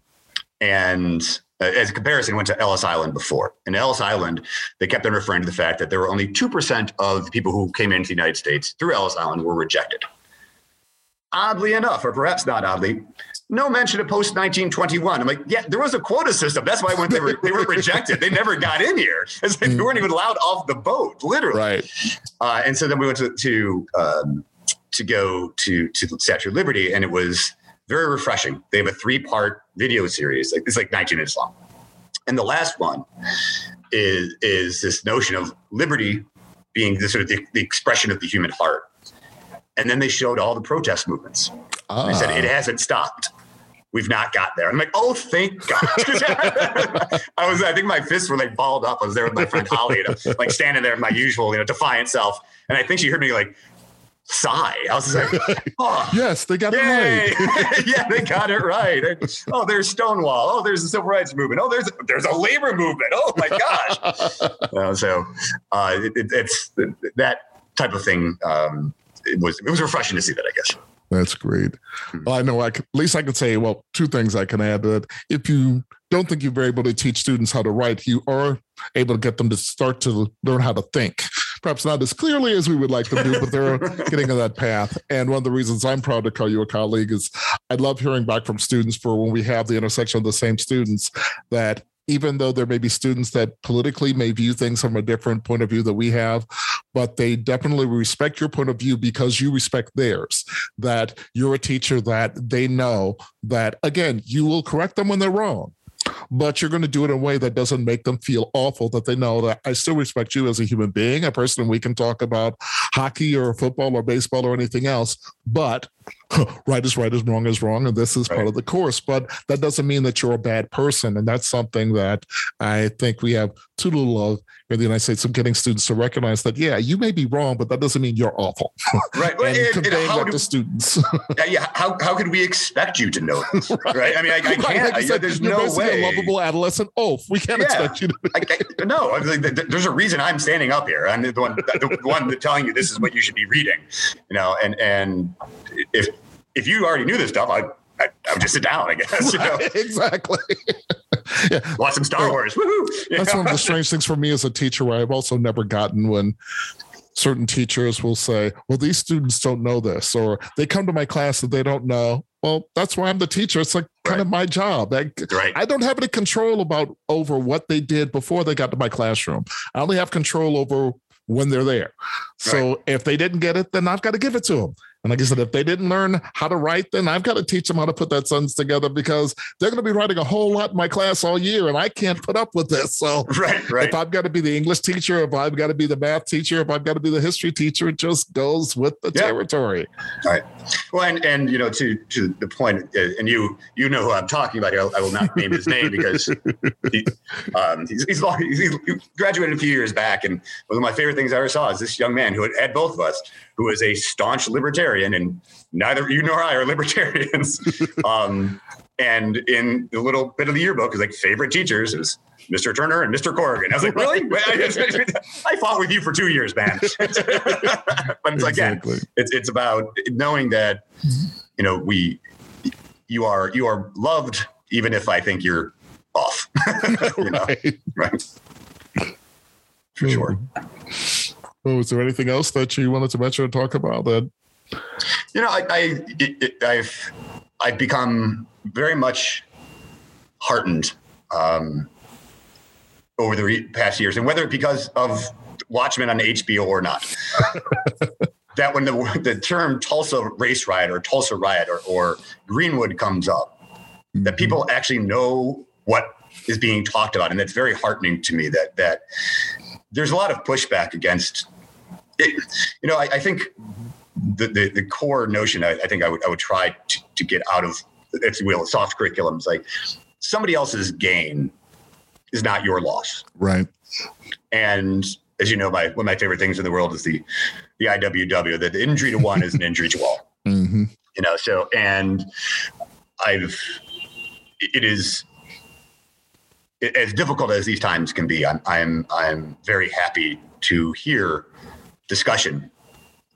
and uh, as a comparison, I went to Ellis Island before. In Ellis Island, they kept on referring to the fact that there were only 2% of the people who came into the United States through Ellis Island were rejected. Oddly enough, or perhaps not oddly, no mention of post 1921. I'm like, yeah, there was a quota system. That's why when they were they were rejected, they never got in here. It's like they weren't even allowed off the boat, literally. Right. Uh, and so then we went to to um, to go to to the Statue of Liberty, and it was very refreshing. They have a three part video series. Like it's like 19 minutes long, and the last one is is this notion of liberty being the sort of the, the expression of the human heart. And then they showed all the protest movements. Ah. They said it ah. hasn't stopped we've not got there. I'm like, oh, thank God. I was, I think my fists were like balled up. I was there with my friend Holly, you know, like standing there, my usual, you know, defiant self. And I think she heard me like sigh. I was like, oh, yes, they got yay. it right. yeah, they got it right. Oh, there's Stonewall. Oh, there's the civil rights movement. Oh, there's there's a labor movement. Oh my gosh. uh, so uh, it, it, it's that type of thing. Um, it was it was refreshing to see that, I guess. That's great. Hmm. Well, I know I can, at least I can say, well, two things I can add that if you don't think you're able to teach students how to write, you are able to get them to start to learn how to think. Perhaps not as clearly as we would like them to, but they're getting on that path. And one of the reasons I'm proud to call you a colleague is I love hearing back from students for when we have the intersection of the same students that even though there may be students that politically may view things from a different point of view that we have, but they definitely respect your point of view because you respect theirs. That you're a teacher that they know that, again, you will correct them when they're wrong but you're going to do it in a way that doesn't make them feel awful that they know that I still respect you as a human being, a person we can talk about hockey or football or baseball or anything else, but right is right is wrong is wrong and this is right. part of the course but that doesn't mean that you're a bad person and that's something that i think we have too little of in the united states of getting students to recognize that yeah you may be wrong but that doesn't mean you're awful right and, and conveying that do, to students yeah how, how could we expect you to know this right, right? i mean i, I can't right. I, said, there's no way a lovable adolescent oh we can't yeah. expect you to I, no there's a reason i'm standing up here i'm the one the one telling you this is what you should be reading you know and and if if you already knew this stuff, I I, I would just sit down, I guess. You know? exactly. yeah. Watch some Star Wars. Woohoo! That's one of the strange things for me as a teacher where I've also never gotten when certain teachers will say, Well, these students don't know this, or they come to my class that they don't know. Well, that's why I'm the teacher. It's like kind right. of my job. I, right. I don't have any control about over what they did before they got to my classroom. I only have control over when they're there. So if they didn't get it, then I've got to give it to them. And like I said, if they didn't learn how to write, then I've got to teach them how to put that sentence together because they're going to be writing a whole lot in my class all year, and I can't put up with this. So, right, right. if I've got to be the English teacher, if I've got to be the math teacher, if I've got to be the history teacher, it just goes with the yeah. territory. All right. Well, and and you know, to to the uh, and you you know who I'm talking about here. I will not name his name because he, um, he's, he's, he's graduated a few years back, and one of my favorite things I ever saw is this young man who had, had both of us, who is a staunch libertarian, and neither you nor I are libertarians. um, and in the little bit of the yearbook is like favorite teachers is Mr. Turner and Mr. Corrigan. I was like, really? I fought with you for two years, man. but it's again, it's it's about knowing that you know we you are you are loved even if I think you're off. you know? right. right. For sure. Oh, is there anything else that you wanted to mention or talk about that? You know, I, I it, I've I've become very much heartened um, over the re- past years, and whether because of Watchmen on HBO or not. that when the the term Tulsa race riot or Tulsa riot or, or Greenwood comes up, mm-hmm. that people actually know what is being talked about, and that's very heartening to me. That that there's a lot of pushback against it. You know, I, I think the, the, the core notion I, I, think I would I would try to, to get out of if you will soft curriculums like somebody else's gain is not your loss. Right. And as you know, my one of my favorite things in the world is the the IWW that the injury to one is an injury to all. Mm-hmm. You know, so and I've it is as difficult as these times can be, I'm I'm I'm very happy to hear discussion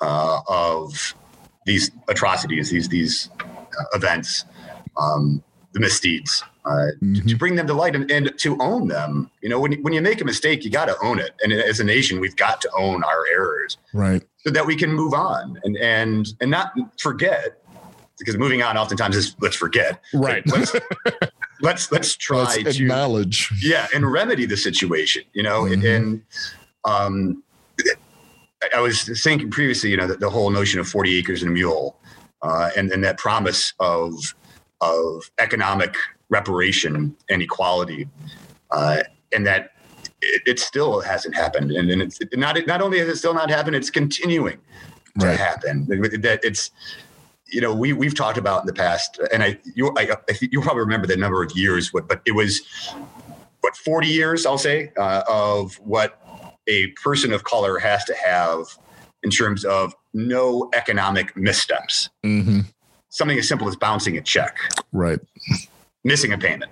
uh, of these atrocities, these these uh, events, um, the misdeeds, uh, mm-hmm. to, bring them to light and, and, to own them. You know, when when you make a mistake, you got to own it. And as a nation, we've got to own our errors, right, so that we can move on and and and not forget. Because moving on oftentimes is let's forget. Right. Let's, let's let's try let's to acknowledge yeah and remedy the situation you know mm-hmm. and, um i was thinking previously you know the, the whole notion of 40 acres and a mule uh, and and that promise of of economic reparation and equality uh, and that it, it, still hasn't happened and, and it's not not only has it still not happened it's continuing to right. happen that it's you know, we we've talked about in the past, and I you I, I think you probably remember the number of years, what, but it was what forty years, I'll say, uh, of what a person of color has to have in terms of no economic missteps. Mm-hmm. Something as simple as bouncing a check, right? Missing a payment.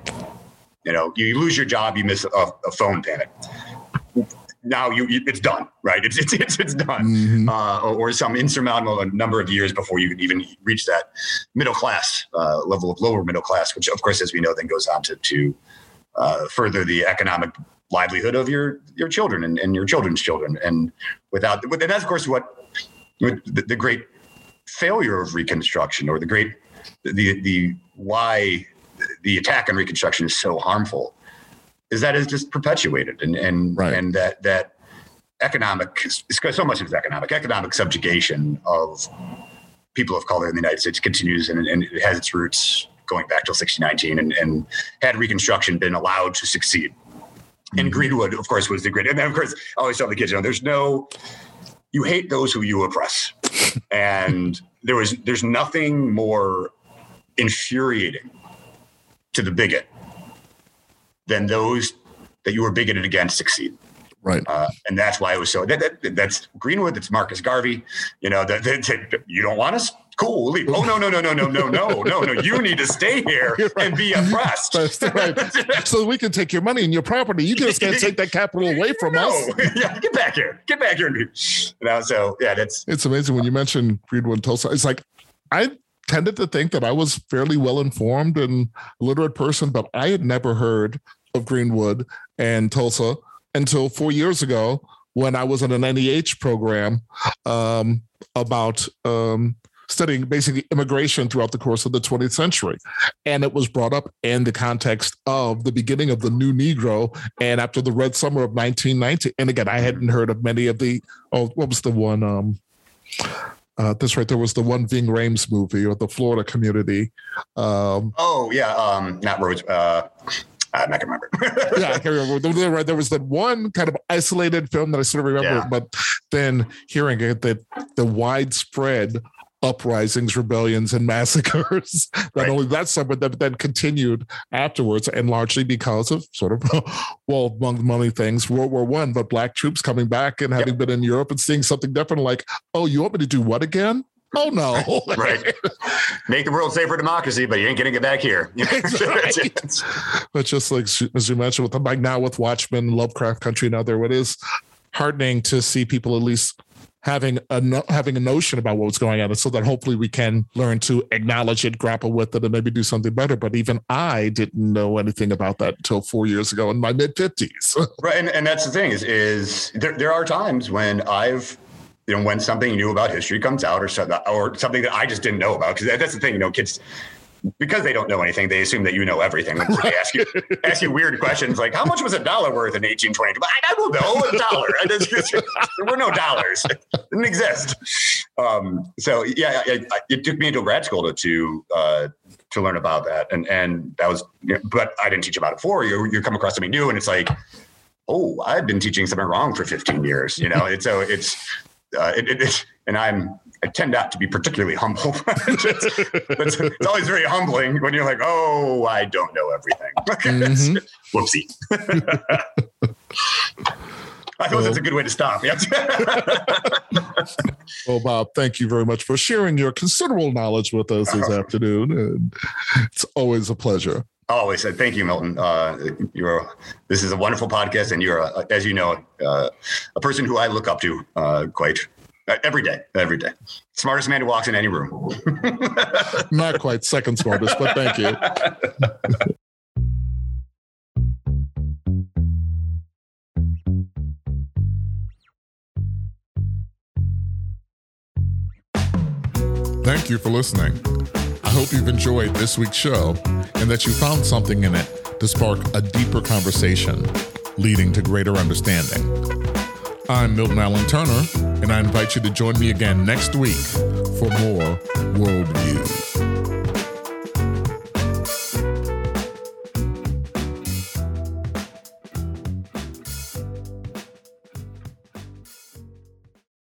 You know, you lose your job, you miss a, a phone payment now you it's done, right? It's it's it's, it's done, mm-hmm. uh, or, or, some insurmountable number of years before you can even reach that middle class uh, level of lower middle class, which of course, as we know, then goes on to to uh, further the economic livelihood of your your children and, and your children's children, and without and that's of course what the, the great failure of Reconstruction or the great the the why the attack on Reconstruction is so harmful is that is just perpetuated and and right. and that that economic so much of it's economic economic subjugation of people of color in the United States continues and, and it has its roots going back till 1619 and, and had Reconstruction been allowed to succeed. Mm-hmm. And Greenwood, of course, was the great. And then, of course, I always tell the kids, you know, there's no, you hate those who you oppress. and there was there's nothing more infuriating to the bigot than those that you were bigoted against succeed. Right. Uh, and that's why it was so. That, that, that's Greenwood. That's Marcus Garvey. You know, that, that, you don't want us. Cool. Leave. Oh no no no no no no no no no! You need to stay here right. and be oppressed. That's right. so we can take your money and your property. You just can't take that capital away from no. us. yeah, get back here. Get back here. You know, so yeah, that's. It's amazing when you mention Greenwood Tulsa. It's like I tended to think that I was fairly well informed and literate person, but I had never heard of Greenwood and Tulsa until four years ago when I was in an NEH program um, about um, studying basically immigration throughout the course of the 20th century. And it was brought up in the context of the beginning of the new Negro and after the Red Summer of 1990. And again, I hadn't heard of many of the, oh, what was the one? Um, uh, this right there was the one Ving Rhames movie or the Florida community. Um, oh yeah, um, not Rose. Uh, I can remember. yeah, I can't remember. There, was that one kind of isolated film that I sort of remember, yeah. but then hearing it, that the widespread uprisings, rebellions, and massacres. Not right. only that summer, that then continued afterwards, and largely because of sort of, well, among many things, World War One, but black troops coming back and having yep. been in Europe and seeing something different, like, oh, you want me to do what again? Oh no! right, make the world safe for democracy, but you ain't getting it back here. but just like as you mentioned, with the like now with Watchmen, Lovecraft Country, and other, it is heartening to see people at least having a no, having a notion about what what's going on, so that hopefully we can learn to acknowledge it, grapple with it, and maybe do something better. But even I didn't know anything about that until four years ago in my mid fifties. right, and, and that's the thing is is there there are times when I've you know, when something new about history comes out or something, or something that I just didn't know about. Because that's the thing, you know, kids, because they don't know anything, they assume that you know everything. They ask you ask you weird questions like, "How much was a dollar worth in 1822?" I don't know a dollar. there were no dollars; it didn't exist. Um, so yeah, it, it, took me into grad school to to, uh, to learn about that, and and that was. But I didn't teach about it before. You you come across something new, and it's like, oh, I've been teaching something wrong for 15 years. You know, it's so it's uh, it, it, and I'm I tend not to be particularly humble. it's, it's, it's, always very humbling when you're like, oh, I don't know everything. Mm-hmm. Whoopsie. I suppose well, that's a good way to stop. Yeah. well, Bob, thank you very much for sharing your considerable knowledge with us this oh. afternoon. And it's always a pleasure. Always. Said thank you, Milton. Uh, you're this is a wonderful podcast, and you're, a, as you know, uh, a person who I look up to uh, quite uh, every day. Every day, smartest man who walks in any room. Not quite second smartest, but thank you. Thank you for listening hope you've enjoyed this week's show and that you found something in it to spark a deeper conversation, leading to greater understanding. I'm Milton Allen Turner, and I invite you to join me again next week for more Worldviews.